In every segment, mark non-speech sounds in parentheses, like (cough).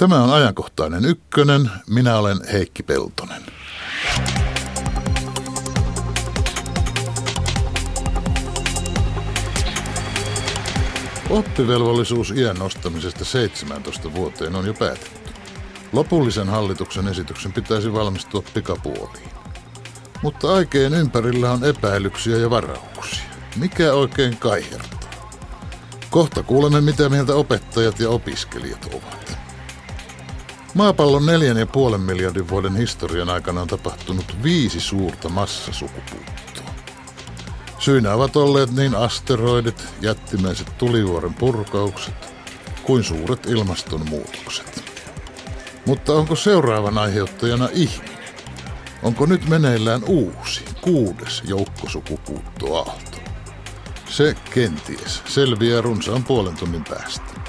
Tämä on ajankohtainen ykkönen. Minä olen Heikki Peltonen. Oppivelvollisuus iän nostamisesta 17 vuoteen on jo päätetty. Lopullisen hallituksen esityksen pitäisi valmistua pikapuoliin. Mutta aikeen ympärillä on epäilyksiä ja varauksia. Mikä oikein kaihertaa? Kohta kuulemme, mitä mieltä opettajat ja opiskelijat ovat. Maapallon neljän ja puolen miljardin vuoden historian aikana on tapahtunut viisi suurta massasukupuuttoa. Syynä ovat olleet niin asteroidit, jättimäiset tulivuoren purkaukset kuin suuret ilmastonmuutokset. Mutta onko seuraavan aiheuttajana ihminen? Onko nyt meneillään uusi, kuudes joukkosukupuuttoaalto? Se kenties selviää runsaan puolen tunnin päästä.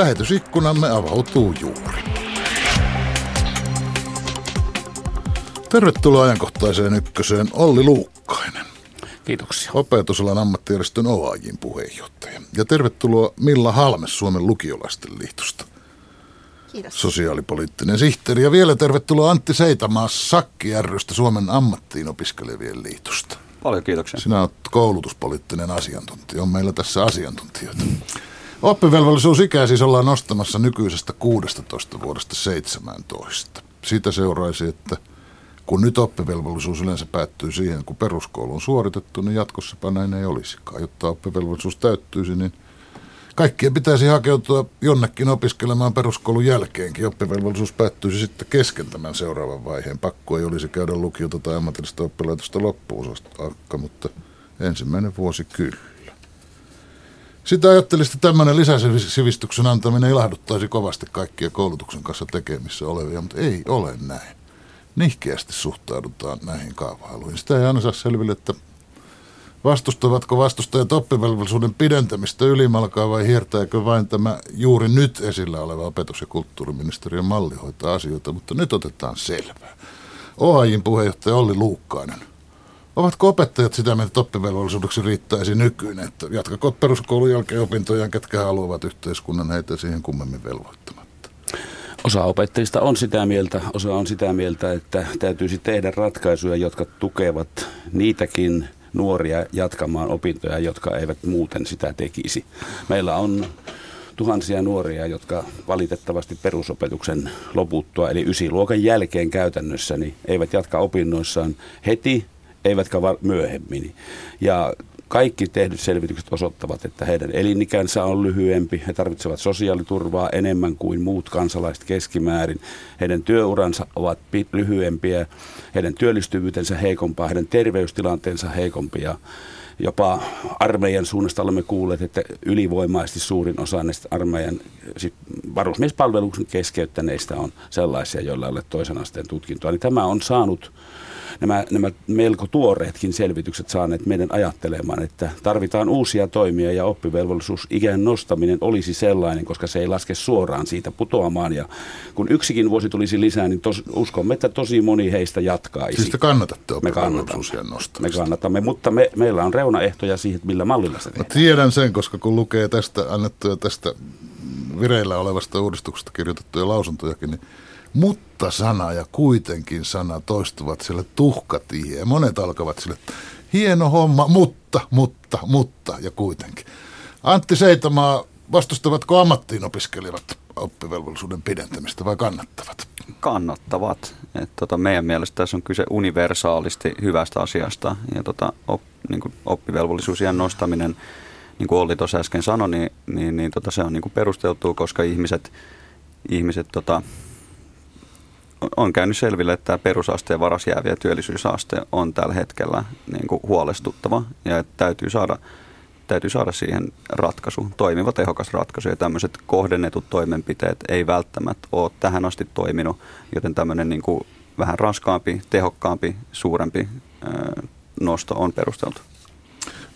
Lähetysikkunamme avautuu juuri. Tervetuloa ajankohtaiseen ykköseen Olli Luukkainen. Kiitoksia. Opetusalan ammattijärjestön OAJin puheenjohtaja. Ja tervetuloa Milla Halmes Suomen lukiolaisten liitosta. Kiitos. Sosiaalipoliittinen sihteeri. Ja vielä tervetuloa Antti Seitamaa Sakki rystä Suomen ammattiin opiskelevien liitosta. Paljon kiitoksia. Sinä olet koulutuspoliittinen asiantuntija. On meillä tässä asiantuntijoita. Oppivelvollisuusikää siis ollaan nostamassa nykyisestä 16 vuodesta 17. Siitä seuraisi, että kun nyt oppivelvollisuus yleensä päättyy siihen, kun peruskoulu on suoritettu, niin jatkossapäin näin ei olisikaan. Jotta oppivelvollisuus täyttyisi, niin kaikkien pitäisi hakeutua jonnekin opiskelemaan peruskoulun jälkeenkin. Oppivelvollisuus päättyisi sitten kesken tämän seuraavan vaiheen. Pakko ei olisi käydä lukiota tai ammatillista oppilaitosta loppuun saakka, mutta ensimmäinen vuosi kyllä. Sitä ajattelisi, että tämmöinen lisäsivistyksen antaminen ilahduttaisi kovasti kaikkia koulutuksen kanssa tekemissä olevia, mutta ei ole näin. Nihkeästi suhtaudutaan näihin kaavailuihin. Sitä ei aina saa selville, että vastustavatko vastustajat oppivelvollisuuden pidentämistä ylimalkaa vai hiertääkö vain tämä juuri nyt esillä oleva opetus- ja kulttuuriministeriön malli hoitaa asioita, mutta nyt otetaan selvää. OAJin puheenjohtaja Olli Luukkainen. Ovatko opettajat sitä mieltä, että oppivelvollisuudeksi riittäisi nykyinen, että jatkakoot peruskoulun jälkeen opintojaan, ketkä haluavat yhteiskunnan heitä siihen kummemmin velvoittamatta? Osa opettajista on sitä mieltä, osa on sitä mieltä, että täytyisi tehdä ratkaisuja, jotka tukevat niitäkin nuoria jatkamaan opintoja, jotka eivät muuten sitä tekisi. Meillä on tuhansia nuoria, jotka valitettavasti perusopetuksen loputtua, eli ysiluokan jälkeen käytännössä, niin eivät jatka opinnoissaan heti, eivätkä myöhemmin. Ja kaikki tehdyt selvitykset osoittavat, että heidän elinikänsä on lyhyempi, he tarvitsevat sosiaaliturvaa enemmän kuin muut kansalaiset keskimäärin, heidän työuransa ovat lyhyempiä, heidän työllistyvyytensä heikompaa, heidän terveystilanteensa heikompia. Jopa armeijan suunnasta olemme kuulleet, että ylivoimaisesti suurin osa näistä armeijan varusmiespalveluksen keskeyttäneistä on sellaisia, joilla ei ole toisen asteen tutkintoa. Niin tämä on saanut nämä, nämä melko tuoreetkin selvitykset saaneet meidän ajattelemaan, että tarvitaan uusia toimia ja oppivelvollisuus ikään nostaminen olisi sellainen, koska se ei laske suoraan siitä putoamaan. Ja kun yksikin vuosi tulisi lisää, niin tos, uskomme, että tosi moni heistä jatkaisi. Siis te kannatatte oppivelvollisuusien nostamista? Me kannatamme, mutta me, meillä on reunaehtoja siihen, millä mallilla se tehdään. Mä tiedän sen, koska kun lukee tästä annettuja tästä vireillä olevasta uudistuksesta kirjoitettuja lausuntojakin, niin mutta sana ja kuitenkin sana toistuvat sille tuhkatie. Ja monet alkavat sille, hieno homma, mutta, mutta, mutta ja kuitenkin. Antti Seitamaa, vastustavatko ammattiin opiskelevat oppivelvollisuuden pidentämistä vai kannattavat? Kannattavat. Et tota, meidän mielestä tässä on kyse universaalisti hyvästä asiasta ja tota, op, niin kuin oppivelvollisuusien nostaminen, niin kuin Olli tuossa äsken sanoi, niin, niin, niin tota, se on niin kuin perusteltua, koska ihmiset, ihmiset tota, on käynyt selville, että tämä perusasteen varas jääviä työllisyysaste on tällä hetkellä niin kuin huolestuttava ja että täytyy saada, täytyy saada siihen ratkaisu, toimiva tehokas ratkaisu ja tämmöiset kohdennetut toimenpiteet ei välttämättä ole tähän asti toiminut, joten tämmöinen niin kuin vähän raskaampi, tehokkaampi, suurempi nosto on perusteltu.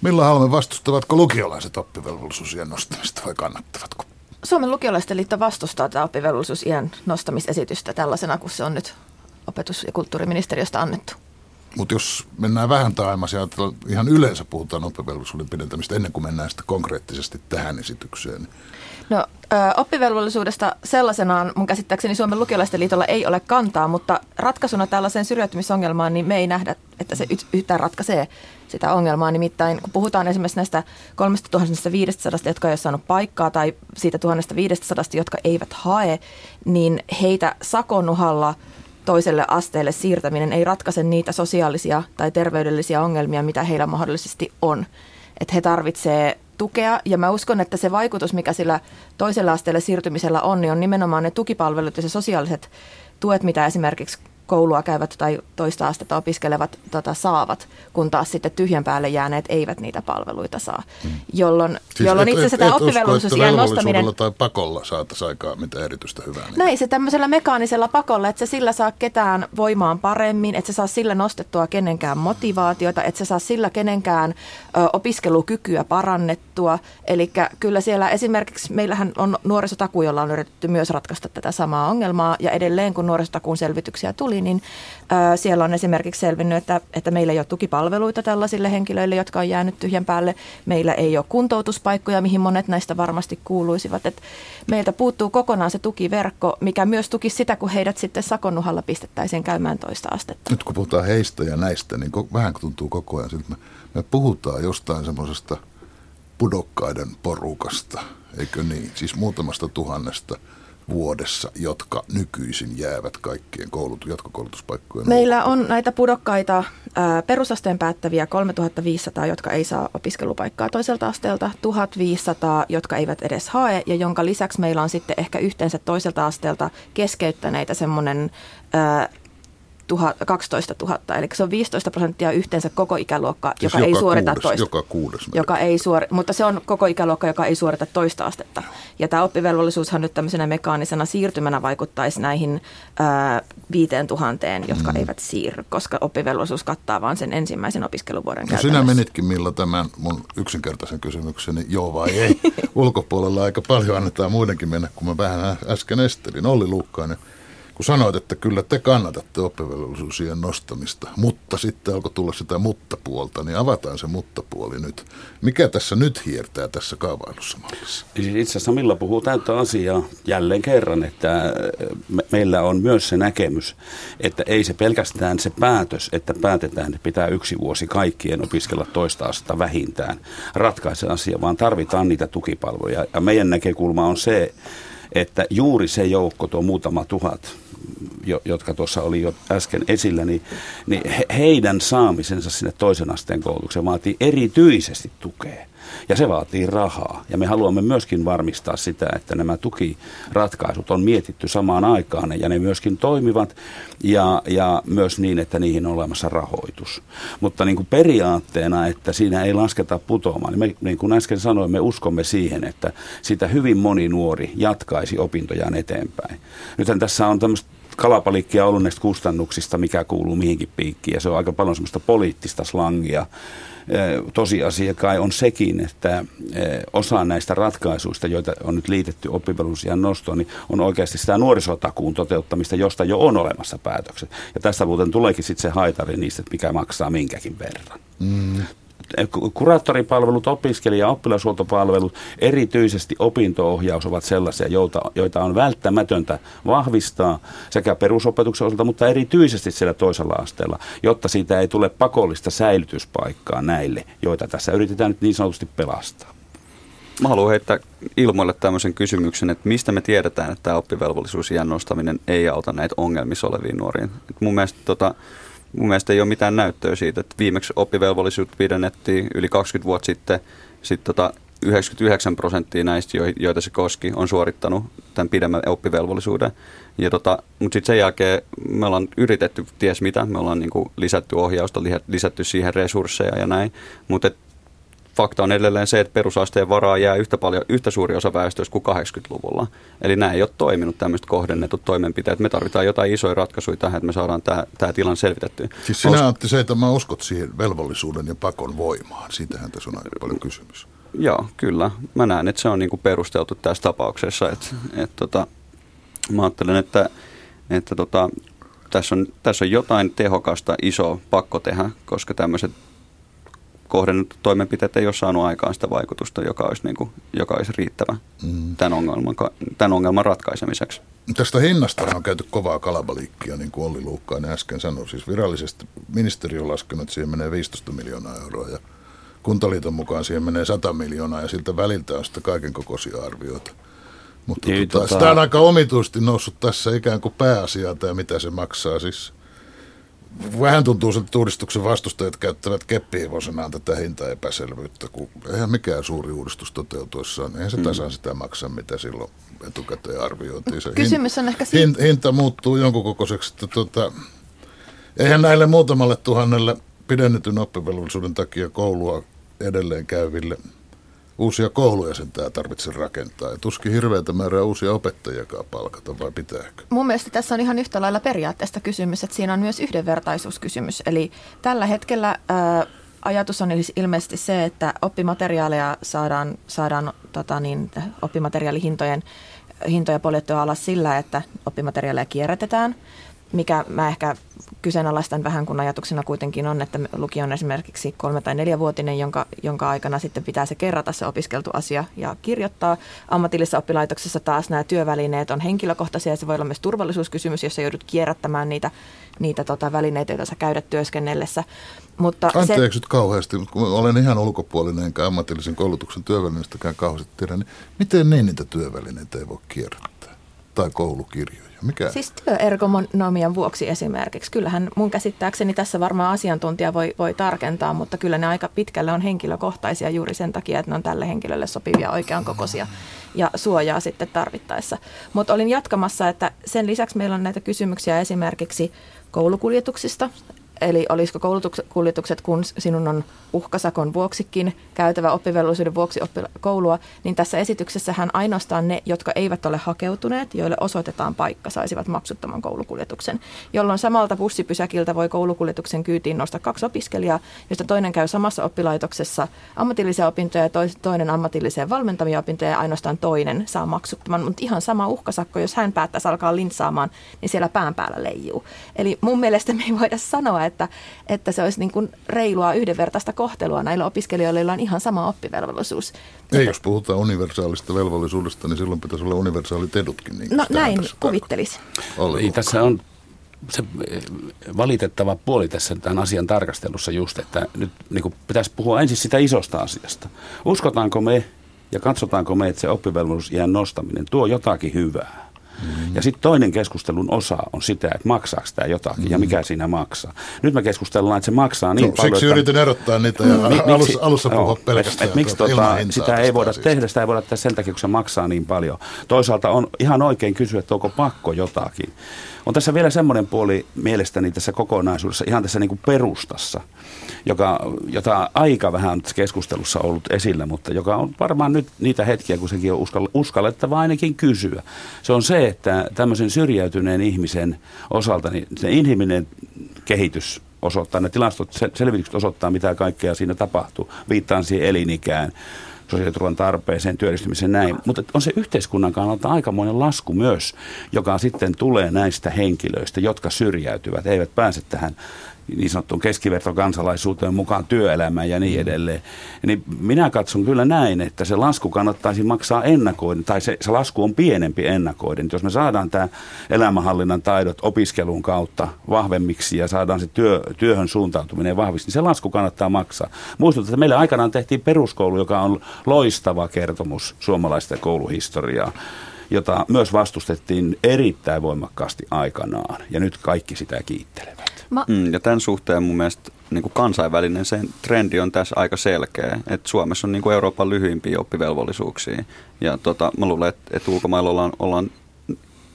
Millä Halme vastustavatko lukiolaiset oppivelvollisuusien nostamista vai kannattavatko? Suomen lukiolaisten liitto vastustaa tätä oppivelvollisuusiän nostamisesitystä tällaisena, kun se on nyt opetus- ja kulttuuriministeriöstä annettu. Mutta jos mennään vähän taimas ja ihan yleensä puhutaan oppivelvollisuuden pidentämistä ennen kuin mennään sitten konkreettisesti tähän esitykseen. Niin No oppivelvollisuudesta sellaisenaan mun käsittääkseni Suomen lukiolaisten liitolla ei ole kantaa, mutta ratkaisuna tällaiseen syrjäytymisongelmaan niin me ei nähdä, että se yhtään ratkaisee sitä ongelmaa. Nimittäin kun puhutaan esimerkiksi näistä 3500, jotka ei ole saanut paikkaa, tai siitä 1500, jotka eivät hae, niin heitä sakonuhalla toiselle asteelle siirtäminen ei ratkaise niitä sosiaalisia tai terveydellisiä ongelmia, mitä heillä mahdollisesti on. Että he tarvitsevat tukea. Ja mä uskon, että se vaikutus, mikä sillä toisella asteelle siirtymisellä on, niin on nimenomaan ne tukipalvelut ja se sosiaaliset tuet, mitä esimerkiksi koulua käyvät tai toista astetta opiskelevat tota, saavat, kun taas sitten tyhjän päälle jääneet eivät niitä palveluita saa. Mm. Jolloin, siis jolloin itse asiassa tämä oppivelvollisuusiän nostaminen... tai pakolla saataisiin aikaa mitä erityistä hyvää. Niin. Näin, se tämmöisellä mekaanisella pakolla, että se sillä saa ketään voimaan paremmin, että se saa sillä nostettua kenenkään motivaatiota, että se saa sillä kenenkään ö, opiskelukykyä parannettua. Eli kyllä siellä esimerkiksi, meillähän on nuorisotaku, jolla on yritetty myös ratkaista tätä samaa ongelmaa, ja edelleen kun nuorisotakuun selvityksiä tuli, niin siellä on esimerkiksi selvinnyt, että, että meillä ei ole tukipalveluita tällaisille henkilöille, jotka on jäänyt tyhjän päälle. Meillä ei ole kuntoutuspaikkoja, mihin monet näistä varmasti kuuluisivat. Et meiltä puuttuu kokonaan se tukiverkko, mikä myös tuki sitä, kun heidät sitten sakonnuhalla pistettäisiin käymään toista astetta. Nyt kun puhutaan heistä ja näistä, niin vähän tuntuu koko ajan siltä, me, me puhutaan jostain semmoisesta pudokkaiden porukasta, eikö niin? Siis muutamasta tuhannesta – vuodessa, jotka nykyisin jäävät kaikkien koulut, jatkokoulutuspaikkojen Meillä on näitä pudokkaita ää, perusasteen päättäviä 3500, jotka ei saa opiskelupaikkaa toiselta asteelta, 1500, jotka eivät edes hae, ja jonka lisäksi meillä on sitten ehkä yhteensä toiselta asteelta keskeyttäneitä semmoinen 12 000, eli se on 15 prosenttia yhteensä koko ikäluokka, siis joka, joka ei suorita kuudes, toista. Joka kuudes. Joka ei suori, mutta se on koko ikäluokka, joka ei suorita toista astetta. Ja tämä oppivelvollisuushan nyt tämmöisenä mekaanisena siirtymänä vaikuttaisi näihin ää, viiteen tuhanteen, jotka mm. eivät siirry, koska oppivelvollisuus kattaa vain sen ensimmäisen opiskeluvuoden no, sinä menitkin Milla tämän mun yksinkertaisen kysymykseni, joo vai ei. (laughs) Ulkopuolella aika paljon annetaan muidenkin mennä, kun mä vähän äsken estelin. Olli Luukkainen kun sanoit, että kyllä te kannatatte oppivelvollisuusien nostamista, mutta sitten alkoi tulla sitä mutta-puolta, niin avataan se mutta-puoli nyt. Mikä tässä nyt hiertää tässä kaavailussa mallissa? Siis itse asiassa Milla puhuu täyttä asiaa jälleen kerran, että me, meillä on myös se näkemys, että ei se pelkästään se päätös, että päätetään, että pitää yksi vuosi kaikkien opiskella toista astetta vähintään ratkaise asia, vaan tarvitaan niitä tukipalveluja. Ja meidän näkökulma on se, että juuri se joukko, tuo muutama tuhat, jotka tuossa oli jo äsken esillä, niin, niin heidän saamisensa sinne toisen asteen koulutukseen vaatii erityisesti tukea. Ja se vaatii rahaa. Ja me haluamme myöskin varmistaa sitä, että nämä tukiratkaisut on mietitty samaan aikaan ja ne myöskin toimivat ja, ja myös niin, että niihin on olemassa rahoitus. Mutta niin kuin periaatteena, että siinä ei lasketa putoamaan, niin me, niin kuin äsken sanoin, me uskomme siihen, että sitä hyvin moni nuori jatkaisi opintojaan eteenpäin. Nythän tässä on tämmöistä kalapalikkia ollut näistä kustannuksista, mikä kuuluu mihinkin piikkiin. Ja se on aika paljon semmoista poliittista slangia. Tosiasia kai on sekin, että osa näistä ratkaisuista, joita on nyt liitetty oppivelvollisuuden nostoon, niin on oikeasti sitä nuorisotakuun toteuttamista, josta jo on olemassa päätökset. Ja tästä muuten tuleekin sitten se haitari niistä, mikä maksaa minkäkin verran. Mm kuraattoripalvelut, opiskelija- ja oppilashuoltopalvelut, erityisesti opinto-ohjaus ovat sellaisia, joita, joita on välttämätöntä vahvistaa sekä perusopetuksen osalta, mutta erityisesti siellä toisella asteella, jotta siitä ei tule pakollista säilytyspaikkaa näille, joita tässä yritetään nyt niin sanotusti pelastaa. Mä haluan heittää ilmoille tämmöisen kysymyksen, että mistä me tiedetään, että tämä oppivelvollisuusiän nostaminen ei auta näitä ongelmissa oleviin nuoriin. Et mun mielestä tota, mun mielestä ei ole mitään näyttöä siitä, että viimeksi oppivelvollisuutta pidennettiin yli 20 vuotta sitten, sitten tota 99 prosenttia näistä, joita se koski, on suorittanut tämän pidemmän oppivelvollisuuden. Ja tota, mutta sitten sen jälkeen me ollaan yritetty ties mitä, me ollaan niinku lisätty ohjausta, lisätty siihen resursseja ja näin, mutta fakta on edelleen se, että perusasteen varaa jää yhtä, paljon, yhtä suuri osa väestöstä kuin 80-luvulla. Eli nämä ei ole toiminut tämmöiset kohdennetut toimenpiteet. Me tarvitaan jotain isoja ratkaisuja tähän, että me saadaan tämä, tämä tilanne selvitettyä. Siis sinä Antti se, että mä uskot siihen velvollisuuden ja pakon voimaan. Siitähän tässä on aika paljon kysymys. Joo, kyllä. Mä näen, että se on niin kuin perusteltu tässä tapauksessa. Että, että, tota, mä ajattelen, että, että tota, tässä on, tässä on jotain tehokasta, iso pakko tehdä, koska tämmöiset kohdennut toimenpiteet ei ole saanut aikaan sitä vaikutusta, joka olisi, niin kuin, joka olisi riittävä mm. tämän, ongelman, tämän ongelman ratkaisemiseksi. Tästä hinnasta on käyty kovaa kalabaliikkia, niin kuin Olli Luukkainen äsken sanoi. Siis virallisesti ministeriö on laskenut, että siihen menee 15 miljoonaa euroa ja Kuntaliiton mukaan siihen menee 100 miljoonaa ja siltä väliltä on sitten kaiken kokoisia arvioita. Mutta niin, tota, tota... sitä on aika omituisesti noussut tässä ikään kuin pääasiaa tai mitä se maksaa. Siis vähän tuntuu että uudistuksen vastustajat käyttävät keppihevosenaan tätä hintaepäselvyyttä, kun eihän mikään suuri uudistus toteutuessaan, eihän se mm. tasan sitä maksa, mitä silloin etukäteen arvioitiin. Se Kysymys on ehkä siitä. Hinta muuttuu jonkun kokoiseksi, että tota, eihän näille muutamalle tuhannelle pidennetyn oppivelvollisuuden takia koulua edelleen käyville uusia kouluja sen tämä tarvitse rakentaa. Ja tuskin hirveätä määrää uusia opettajakaan palkata, vai pitääkö? Mun mielestä tässä on ihan yhtä lailla periaatteesta kysymys, että siinä on myös yhdenvertaisuuskysymys. Eli tällä hetkellä ää, ajatus on ilmeisesti se, että oppimateriaaleja saadaan, saadaan tota niin, oppimateriaalihintojen hintoja poljettua alas sillä, että oppimateriaaleja kierrätetään mikä mä ehkä kyseenalaistan vähän, kun ajatuksena kuitenkin on, että lukio on esimerkiksi kolme- tai neljävuotinen, jonka, jonka aikana sitten pitää se kerrata se opiskeltu asia ja kirjoittaa. Ammatillisessa oppilaitoksessa taas nämä työvälineet on henkilökohtaisia ja se voi olla myös turvallisuuskysymys, jos joudut kierrättämään niitä, niitä tota välineitä, joita sä käydät työskennellessä. Mutta Anteeksi se, nyt kauheasti, mutta kun olen ihan ulkopuolinen enkä ammatillisen koulutuksen työvälineistäkään kauheasti tiedä, niin miten niin niitä työvälineitä ei voi kierrättää? Tai koulukirjoja? Mikä? Siis työergonomian vuoksi esimerkiksi. Kyllähän mun käsittääkseni tässä varmaan asiantuntija voi, voi tarkentaa, mutta kyllä ne aika pitkälle on henkilökohtaisia juuri sen takia, että ne on tälle henkilölle sopivia oikean kokoisia ja suojaa sitten tarvittaessa. Mutta olin jatkamassa, että sen lisäksi meillä on näitä kysymyksiä esimerkiksi koulukuljetuksista, Eli olisiko koulutukset, kun sinun on uhkasakon vuoksikin käytävä oppivelvollisuuden vuoksi koulua, niin tässä esityksessähän ainoastaan ne, jotka eivät ole hakeutuneet, joille osoitetaan paikka, saisivat maksuttoman koulukuljetuksen. Jolloin samalta bussipysäkiltä voi koulukuljetuksen kyytiin nostaa kaksi opiskelijaa, josta toinen käy samassa oppilaitoksessa ammatillisia opintoja ja toinen ammatilliseen valmentavia opintoja ja ainoastaan toinen saa maksuttoman. Mutta ihan sama uhkasakko, jos hän päättäisi alkaa lintsaamaan, niin siellä pään päällä leijuu. Eli mun mielestä me ei voida sanoa, että, että se olisi niin kuin reilua yhdenvertaista kohtelua näillä opiskelijoilla, joilla on ihan sama oppivelvollisuus. Ei, että, jos puhutaan universaalista velvollisuudesta, niin silloin pitäisi olla universaalit edutkin. Niin no näin kuvittelisi. Ei, tässä on se eh, valitettava puoli tässä tämän asian tarkastelussa just, että nyt niin kuin pitäisi puhua ensin sitä isosta asiasta. Uskotaanko me ja katsotaanko me, että se oppivelvollisuusjään nostaminen tuo jotakin hyvää? Mm. Ja sitten toinen keskustelun osa on sitä, että maksaako tämä jotakin mm. ja mikä siinä maksaa. Nyt me keskustellaan, että se maksaa niin no, paljon. Siksi että, yritin erottaa niitä ja mi, alussa, miksi, alussa puhua no, pelkästään. Et, et, miksi tota, sitä ei voida asiasta. tehdä, sitä ei voida tehdä sen takia, kun se maksaa niin paljon. Toisaalta on ihan oikein kysyä, että onko pakko jotakin. On tässä vielä semmoinen puoli mielestäni tässä kokonaisuudessa, ihan tässä niin kuin perustassa, joka, jota aika vähän on keskustelussa ollut esillä, mutta joka on varmaan nyt niitä hetkiä, kun sekin on uskallettava ainakin kysyä. Se on se, että tämmöisen syrjäytyneen ihmisen osalta niin se inhimillinen kehitys osoittaa, ne tilastot, selvitykset osoittaa, mitä kaikkea siinä tapahtuu. Viittaan siihen elinikään, sosiaaliturvan tarpeeseen, työllistymiseen näin. Mutta on se yhteiskunnan kannalta aikamoinen lasku myös, joka sitten tulee näistä henkilöistä, jotka syrjäytyvät, eivät pääse tähän niin sanottuun keskivertokansalaisuuteen mukaan työelämään ja niin edelleen. Niin minä katson kyllä näin, että se lasku kannattaisi maksaa ennakoiden, tai se, se lasku on pienempi ennakoiden. Jos me saadaan tämä elämänhallinnan taidot opiskelun kautta vahvemmiksi ja saadaan se työ, työhön suuntautuminen vahviksi, niin se lasku kannattaa maksaa. Muistutan, että meille aikanaan tehtiin peruskoulu, joka on loistava kertomus suomalaista kouluhistoriaa jota myös vastustettiin erittäin voimakkaasti aikanaan, ja nyt kaikki sitä kiittelevät. Mä... Mm, ja tämän suhteen mun mielestä niin kuin kansainvälinen sen trendi on tässä aika selkeä, että Suomessa on niin kuin Euroopan lyhyimpiä oppivelvollisuuksia. Ja tota, mä luulen, että, että ulkomailla ollaan, ollaan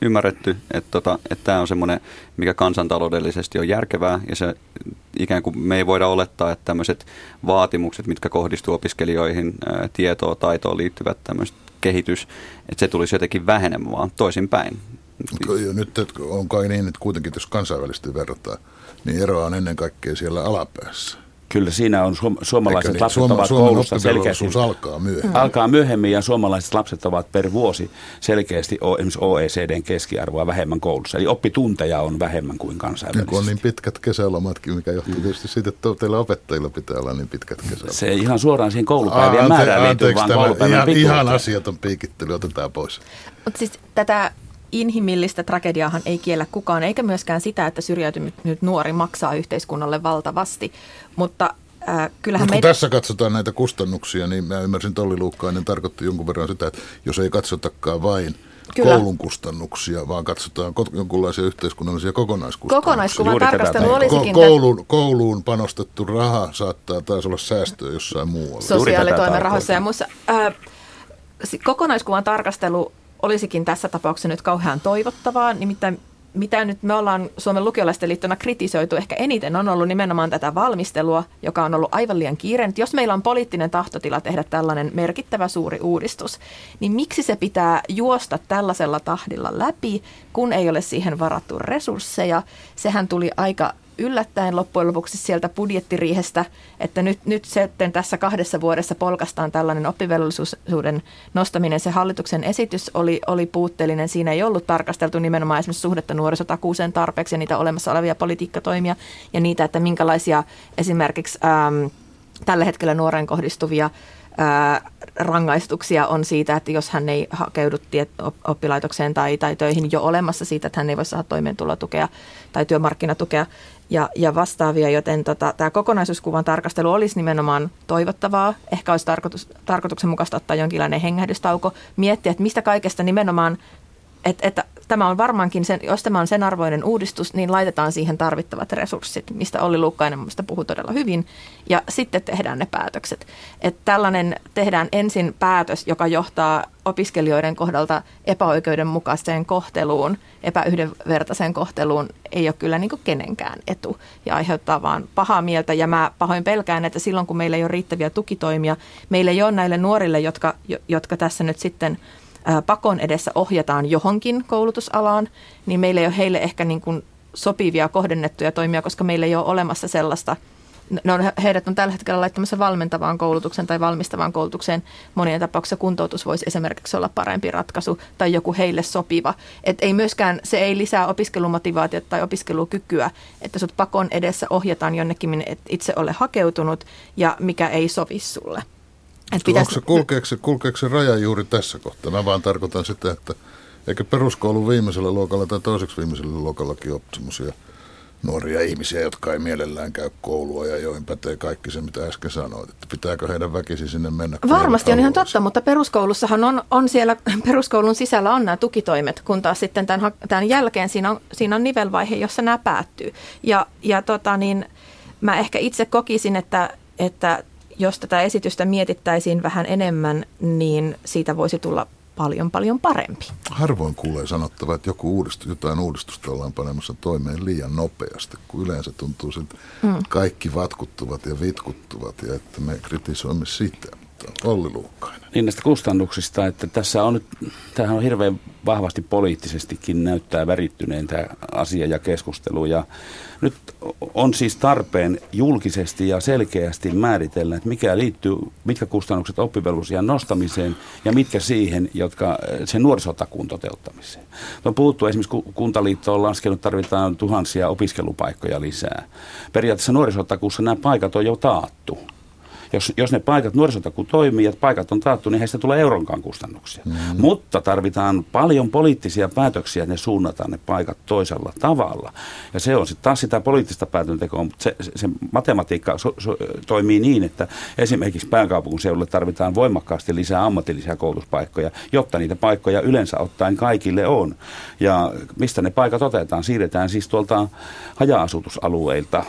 ymmärretty, että, tota, että tämä on semmoinen, mikä kansantaloudellisesti on järkevää ja se ikään kuin me ei voida olettaa, että tämmöiset vaatimukset, mitkä kohdistuu opiskelijoihin, ää, tietoa, taitoon liittyvät tämmöiset kehitys, että se tulisi jotenkin vähenemään, vaan toisinpäin. Nyt on kai niin, että kuitenkin jos kansainvälisesti verrataan, niin eroa on ennen kaikkea siellä alapäässä. Kyllä siinä on suom- suomalaiset Eikä niin, lapset Suoma, ovat Suomen koulussa selkeästi. alkaa myöhemmin. Alkaa myöhemmin ja suomalaiset lapset ovat per vuosi selkeästi o- esimerkiksi OECDn keskiarvoa vähemmän koulussa. Eli oppitunteja on vähemmän kuin Niin kun on kansainvälisesti. niin pitkät kesälomatkin, mikä johtuu tietysti siitä, että teillä opettajilla pitää olla niin pitkät kesälomat. Se ei ihan suoraan siihen koulupäivien määrään liittyy, vaan koulupäivän ihan, ihan asiaton piikittely otetaan pois. Mutta siis tätä inhimillistä tragediaahan ei kiellä kukaan, eikä myöskään sitä, että syrjäytynyt nuori maksaa yhteiskunnalle valtavasti. Mutta äh, kyllähän kun meidän... tässä katsotaan näitä kustannuksia, niin mä ymmärsin Tolli Luukkainen tarkoitti jonkun verran sitä, että jos ei katsotakaan vain Kyllä. koulun kustannuksia, vaan katsotaan jonkunlaisia yhteiskunnallisia kokonaiskustannuksia. Kokonaiskuvan tarkastelu olisikin Ko- kouluun, kouluun panostettu raha saattaa taas olla säästöä jossain muualla. Sosiaalitoimen rahoissa ja muissa. Si- kokonaiskuvan tarkastelu olisikin tässä tapauksessa nyt kauhean toivottavaa. Nimittäin mitä nyt me ollaan Suomen lukiolaisten liittona kritisoitu ehkä eniten on ollut nimenomaan tätä valmistelua, joka on ollut aivan liian kiireinen. Jos meillä on poliittinen tahtotila tehdä tällainen merkittävä suuri uudistus, niin miksi se pitää juosta tällaisella tahdilla läpi, kun ei ole siihen varattu resursseja? Sehän tuli aika yllättäen loppujen lopuksi sieltä budjettiriihestä, että nyt, nyt sitten tässä kahdessa vuodessa polkastaan tällainen oppivelvollisuuden nostaminen. Se hallituksen esitys oli, oli puutteellinen. Siinä ei ollut tarkasteltu nimenomaan esimerkiksi suhdetta nuorisotakuuseen tarpeeksi ja niitä olemassa olevia politiikkatoimia ja niitä, että minkälaisia esimerkiksi äm, tällä hetkellä nuoreen kohdistuvia ää, rangaistuksia on siitä, että jos hän ei hakeudu oppilaitokseen tai, tai töihin jo olemassa siitä, että hän ei voi saada toimeentulotukea tai työmarkkinatukea ja, ja vastaavia, joten tota, tämä kokonaisuuskuvan tarkastelu olisi nimenomaan toivottavaa. Ehkä olisi tarkoitus, tarkoituksenmukaista ottaa jonkinlainen hengähdystauko, miettiä, että mistä kaikesta nimenomaan että, että tämä on varmaankin, sen, jos tämä on sen arvoinen uudistus, niin laitetaan siihen tarvittavat resurssit, mistä Olli Luukkainen minusta puhuu todella hyvin, ja sitten tehdään ne päätökset. Että tällainen tehdään ensin päätös, joka johtaa opiskelijoiden kohdalta epäoikeudenmukaiseen kohteluun, epäyhdenvertaiseen kohteluun, ei ole kyllä niin kenenkään etu ja aiheuttaa vaan pahaa mieltä. Ja mä pahoin pelkään, että silloin kun meillä ei ole riittäviä tukitoimia, meillä ei ole näille nuorille, jotka, jotka tässä nyt sitten – pakon edessä ohjataan johonkin koulutusalaan, niin meillä ei ole heille ehkä niin kuin sopivia kohdennettuja toimia, koska meillä ei ole olemassa sellaista. Ne on, heidät on tällä hetkellä laittamassa valmentavaan koulutukseen tai valmistavaan koulutukseen. Monien tapauksissa kuntoutus voisi esimerkiksi olla parempi ratkaisu tai joku heille sopiva. Et ei myöskään, se ei lisää opiskelumotivaatiota tai opiskelukykyä, että sut pakon edessä ohjataan jonnekin, minne et itse ole hakeutunut ja mikä ei sovi sulle. Et pitäisi... Onko se, kulkeeko, se, kulkeeko se raja juuri tässä kohtaa? Mä vaan tarkoitan sitä, että eikö peruskoulun viimeisellä luokalla tai toiseksi viimeisellä luokallakin ole semmoisia nuoria ihmisiä, jotka ei mielellään käy koulua ja joihin pätee kaikki se, mitä äsken sanoit. Että pitääkö heidän väkisin sinne mennä? Varmasti on ihan totta, mutta peruskoulussahan on, on siellä, (laughs) peruskoulun sisällä on nämä tukitoimet, kun taas sitten tämän, tämän jälkeen siinä on, siinä on nivelvaihe, jossa nämä päättyy. Ja, ja tota niin, mä ehkä itse kokisin, että, että jos tätä esitystä mietittäisiin vähän enemmän, niin siitä voisi tulla paljon paljon parempi. Harvoin kuulee sanottava, että joku uudistus, jotain uudistusta ollaan panemassa toimeen liian nopeasti, kun yleensä tuntuu siltä, että mm. kaikki vatkuttuvat ja vitkuttuvat ja että me kritisoimme sitä. Olli Luukkainen. Niin näistä kustannuksista, että tässä on nyt, tämähän on hirveän vahvasti poliittisestikin näyttää värittyneen tämä asia ja keskustelu. Ja nyt on siis tarpeen julkisesti ja selkeästi määritellä, että mikä liittyy, mitkä kustannukset oppivelvollisuuden nostamiseen ja mitkä siihen, jotka sen nuorisotakuun toteuttamiseen. On puhuttu esimerkiksi, Kuntaliitto on laskenut, tarvitaan tuhansia opiskelupaikkoja lisää. Periaatteessa nuorisotakuussa nämä paikat on jo taattu jos, jos ne paikat, nuorisotaku toimii ja paikat on taattu, niin heistä tulee euronkaan kustannuksia. Mm. Mutta tarvitaan paljon poliittisia päätöksiä, että ne suunnataan ne paikat toisella tavalla. Ja se on sitten taas sitä poliittista päätöntekoa, mutta se, se, se matematiikka so, so, toimii niin, että esimerkiksi pääkaupunkiseudulle tarvitaan voimakkaasti lisää ammatillisia koulutuspaikkoja, jotta niitä paikkoja yleensä ottaen kaikille on. Ja mistä ne paikat otetaan? Siirretään siis tuolta haja-asutusalueilta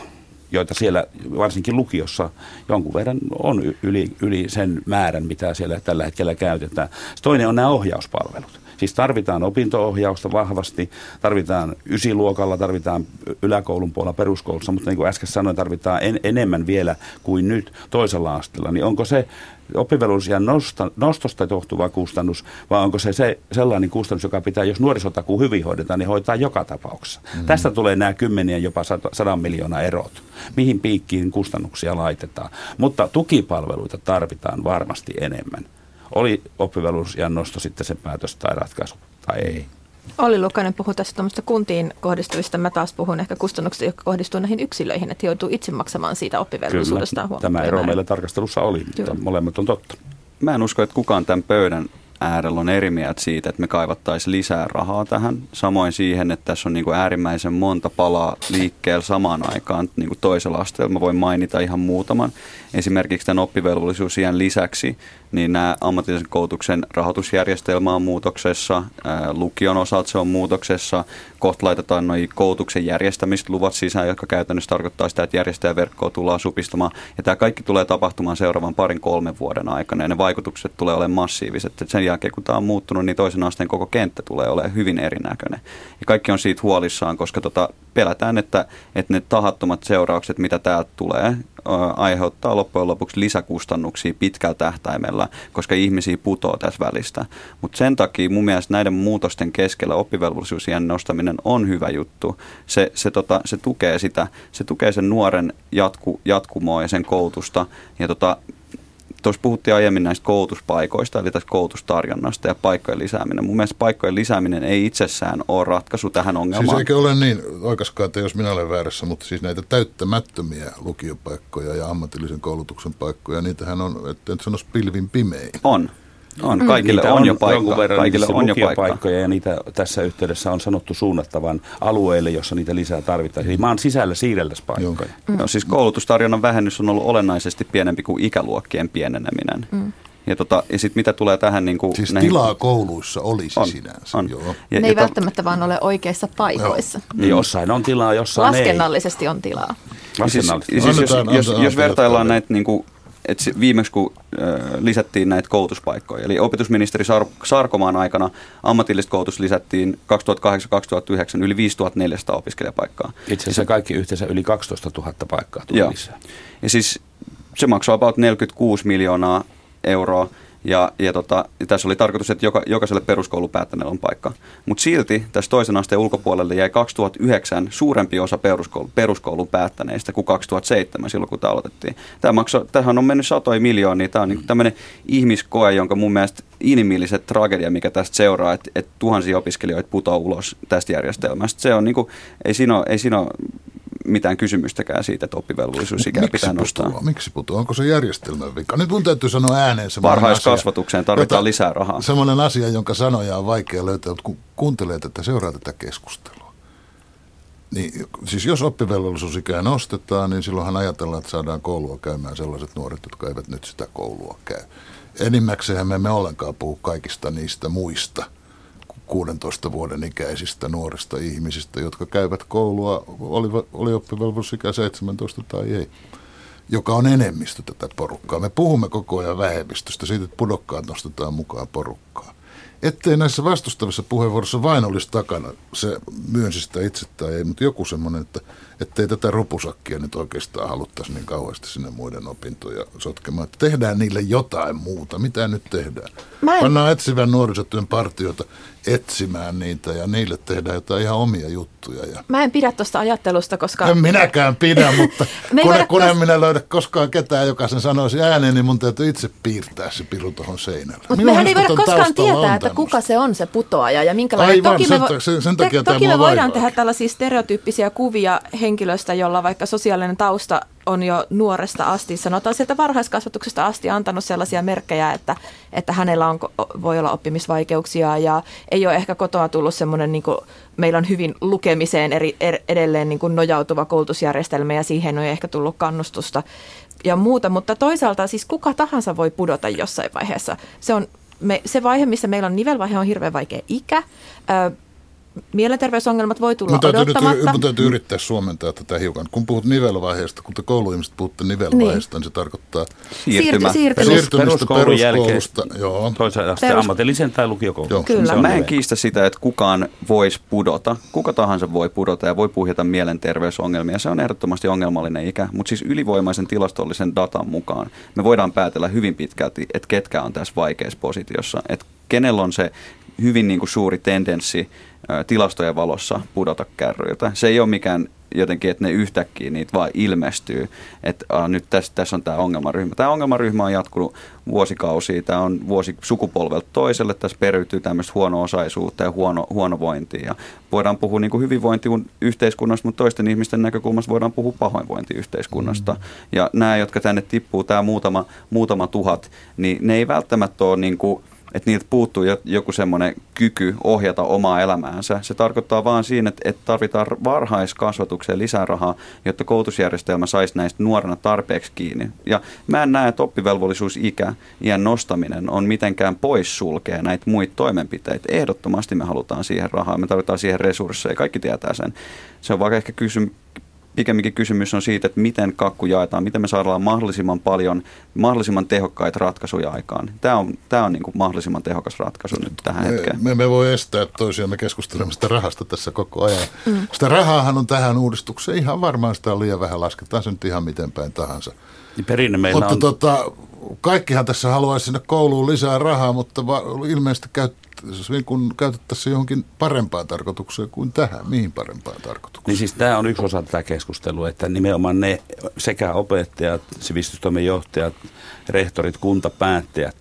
joita siellä varsinkin lukiossa jonkun verran on yli, yli sen määrän, mitä siellä tällä hetkellä käytetään. Toinen on nämä ohjauspalvelut. Siis tarvitaan opinto-ohjausta vahvasti, tarvitaan ysiluokalla, tarvitaan yläkoulun puolella peruskoulussa, mutta niin kuin äsken sanoin, tarvitaan en, enemmän vielä kuin nyt toisella asteella. Niin onko se oppivelvollisuuden nosta, nostosta johtuva kustannus, vai onko se, se sellainen kustannus, joka pitää, jos nuorisotakuu hyvin hoidetaan, niin hoitaa joka tapauksessa. Mm. Tästä tulee nämä kymmenien, jopa sadan miljoonaa erot. Mihin piikkiin kustannuksia laitetaan. Mutta tukipalveluita tarvitaan varmasti enemmän. Oli oppivelvollisuuden nosto sitten se päätös tai ratkaisu tai ei. Olli Lukainen puhui tästä kuntiin kohdistuvista. Mä taas puhun ehkä kustannuksista, jotka kohdistuu näihin yksilöihin, että joutuu itse maksamaan siitä oppivelvollisuudesta Kyllä, tämä ero meillä tarkastelussa oli, mutta Kyllä. molemmat on totta. Mä en usko, että kukaan tämän pöydän äärellä on eri mieltä siitä, että me kaivattaisiin lisää rahaa tähän. Samoin siihen, että tässä on niin kuin äärimmäisen monta palaa liikkeellä samaan aikaan niin kuin toisella asteella. Mä voin mainita ihan muutaman. Esimerkiksi tämän oppivelvollisuusien lisäksi niin nämä ammatillisen koulutuksen rahoitusjärjestelmä on muutoksessa, lukion osalta se on muutoksessa, kohta laitetaan noin koulutuksen järjestämisluvat sisään, jotka käytännössä tarkoittaa sitä, että järjestäjäverkkoa tullaan supistamaan. Ja tämä kaikki tulee tapahtumaan seuraavan parin kolmen vuoden aikana ja ne vaikutukset tulee olemaan massiiviset. Et sen jälkeen kun tämä on muuttunut, niin toisen asteen koko kenttä tulee olemaan hyvin erinäköinen. Ja kaikki on siitä huolissaan, koska tota, pelätään, että, että ne tahattomat seuraukset, mitä täältä tulee, aiheuttaa loppujen lopuksi lisäkustannuksia pitkällä tähtäimellä, koska ihmisiä putoaa tässä välistä. Mutta sen takia mun mielestä näiden muutosten keskellä oppivelvollisuusien nostaminen on hyvä juttu. Se, se, tota, se tukee sitä, se tukee sen nuoren jatku, jatkumoa ja sen koulutusta. Ja tota, Tuossa puhuttiin aiemmin näistä koulutuspaikoista, eli tästä koulutustarjonnasta ja paikkojen lisääminen. Mun mielestä paikkojen lisääminen ei itsessään ole ratkaisu tähän ongelmaan. Siis eikö ole niin, oikeastaan, että jos minä olen väärässä, mutta siis näitä täyttämättömiä lukiopaikkoja ja ammatillisen koulutuksen paikkoja, niitähän on, että en sanoisi pilvin pimein. On, on, mm. kaikille on, on jo paikka. Kaikille on jo paikka. ja niitä tässä yhteydessä on sanottu suunnattavan alueille, jossa niitä lisää tarvitaan. Eli maan sisällä siirreltäisiin paikkoja. Mm. No, siis koulutustarjonnan vähennys on ollut olennaisesti pienempi kuin ikäluokkien pieneneminen. Mm. Ja, tota, ja sitten mitä tulee tähän... Niin kuin siis näihin... tilaa kouluissa olisi on, sinänsä. On. Joo. Ja, ne ei ja välttämättä vaan ole oikeissa paikoissa. Mm. Jossain on tilaa, jossain Laskennallisesti ei. on tilaa. Siis, siis, siis, jos, jos, jos, jos vertaillaan näitä niin kuin että viimeksi kun lisättiin näitä koulutuspaikkoja, eli opetusministeri Sar- Sarkomaan aikana ammatillista koulutus lisättiin 2008-2009 yli 5400 opiskelijapaikkaa. Itse asiassa kaikki yhteensä yli 12 000 paikkaa tuli Joo. lisää. Ja siis se maksaa about 46 miljoonaa euroa ja, ja tota, tässä oli tarkoitus, että joka, jokaiselle peruskoulun päättäneellä on paikka. Mutta silti tässä toisen asteen ulkopuolelle jäi 2009 suurempi osa peruskoulu, peruskoulun päättäneistä kuin 2007 silloin, kun tämä aloitettiin. Tämä makso, tähän on mennyt satoja miljoonia. Tämä on niin tämmöinen ihmiskoe, jonka mun mielestä inhimilliset tragedia, mikä tästä seuraa, että, että tuhansia opiskelijoita putoaa ulos tästä järjestelmästä. Se on niin kuin, ei siinä ole, ei siinä ole mitään kysymystäkään siitä, että oppivelvollisuus ikään pitää nostaa. Putoaa? Miksi putoaa? Onko se järjestelmän vika? Nyt mun täytyy sanoa ääneen Varhaiskasvatukseen tarvitaan jota, lisää rahaa. Semmoinen asia, jonka sanoja on vaikea löytää, mutta kun kuuntelee tätä, seuraa tätä keskustelua. Niin, siis jos oppivelvollisuusikää nostetaan, niin silloinhan ajatellaan, että saadaan koulua käymään sellaiset nuoret, jotka eivät nyt sitä koulua käy. Enimmäkseen me emme ollenkaan puhu kaikista niistä muista – 16 vuoden ikäisistä nuorista ihmisistä, jotka käyvät koulua, oli, oli oppivelvollisuusikä 17 tai ei, joka on enemmistö tätä porukkaa. Me puhumme koko ajan vähemmistöstä, siitä, että pudokkaat nostetaan mukaan porukkaa. Ettei näissä vastustavissa puheenvuoroissa vain olisi takana, se myönsi sitä itse tai ei, mutta joku semmoinen, että ettei tätä rupusakkia nyt oikeastaan haluttaisi niin kauheasti sinne muiden opintoja sotkemaan. Että tehdään niille jotain muuta. Mitä nyt tehdään? Mä en... Pannaan etsivän nuorisotyön partiota etsimään niitä ja niille tehdään jotain ihan omia juttuja. Ja... Mä en pidä tuosta ajattelusta, koska... En minäkään pidä, (laughs) mutta kun, kun en minä löydä koskaan ketään, joka sen sanoisi ääneen, niin mun täytyy itse piirtää se piru tuohon seinälle. Mutta mehän ei voida koskaan tietää, että kuka se on se putoaja ja minkälainen. Aivan, toki sen, me, sen, sen takia te, toki me voidaan tehdä tällaisia stereotyyppisiä kuvia henkilöstä, jolla vaikka sosiaalinen tausta on jo nuoresta asti, sanotaan sieltä varhaiskasvatuksesta asti antanut sellaisia merkkejä, että, että hänellä on, voi olla oppimisvaikeuksia ja ei ole ehkä kotoa tullut semmoinen, niin kuin, meillä on hyvin lukemiseen eri, er, edelleen niin kuin nojautuva koulutusjärjestelmä ja siihen on ehkä tullut kannustusta ja muuta, mutta toisaalta siis kuka tahansa voi pudota jossain vaiheessa. Se on me, se vaihe, missä meillä on nivelvaihe, on hirveän vaikea ikä. Ö, mielenterveysongelmat voi tulla nyt, odottamatta. mun täytyy yrittää suomentaa tätä hiukan. Kun puhut nivelvaiheesta, kun te kouluihmiset puhutte nivelvaiheesta, niin, niin se tarkoittaa Siirtymä. Siirtymä. siirtymistä peruskoulun peruskoulusta. Joo. Toisen asteen Perus- ammatillisen tai lukiokoulun. Kyllä. Mä en kiistä sitä, että kukaan voisi pudota. Kuka tahansa voi pudota ja voi puhjata mielenterveysongelmia. Se on ehdottomasti ongelmallinen ikä, mutta siis ylivoimaisen tilastollisen datan mukaan me voidaan päätellä hyvin pitkälti, että ketkä on tässä vaikeassa positiossa. Että kenellä on se hyvin niin kuin suuri tendenssi tilastojen valossa pudota kärryiltä. Se ei ole mikään jotenkin, että ne yhtäkkiä niitä vaan ilmestyy, että a, nyt tässä, tässä on tämä ongelmaryhmä. Tämä ongelmaryhmä on jatkunut vuosikausia, tämä on vuosi sukupolvelta toiselle, tässä periytyy tämmöistä huono-osaisuutta ja huono, huonovointia. Ja voidaan puhua niin kuin hyvinvointiyhteiskunnasta, mutta toisten ihmisten näkökulmasta voidaan puhua pahoinvointiyhteiskunnasta. Mm. Ja nämä, jotka tänne tippuu, tämä muutama, muutama tuhat, niin ne ei välttämättä ole niin kuin että niiltä puuttuu jo- joku semmoinen kyky ohjata omaa elämäänsä. Se tarkoittaa vaan siinä, että, että tarvitaan varhaiskasvatukseen lisää rahaa, jotta koulutusjärjestelmä saisi näistä nuorena tarpeeksi kiinni. Ja mä en näe, että oppivelvollisuusikä, iän nostaminen on mitenkään poissulkee näitä muita toimenpiteitä. Ehdottomasti me halutaan siihen rahaa, me tarvitaan siihen resursseja, kaikki tietää sen. Se on vaikka ehkä kysymys, pikemminkin kysymys on siitä, että miten kakku jaetaan, miten me saadaan mahdollisimman paljon, mahdollisimman tehokkaita ratkaisuja aikaan. Tämä on, tämä on niin kuin mahdollisimman tehokas ratkaisu nyt tähän Me, hetkeen. me, me voi estää toisiamme keskustelemasta rahasta tässä koko ajan. Mm. Sitä rahaahan on tähän uudistukseen ihan varmaan sitä on liian vähän, lasketaan se nyt ihan miten päin tahansa. Niin Perinne meillä mutta on... tota, kaikkihan tässä haluaisi sinne kouluun lisää rahaa, mutta va, ilmeisesti käyt, niin kun käytettäisiin johonkin parempaan tarkoitukseen kuin tähän. Mihin parempaan tarkoitukseen? Niin siis tämä on yksi osa tätä keskustelua, että nimenomaan ne sekä opettajat, sivistystoimen johtajat, rehtorit, kuntapäättäjät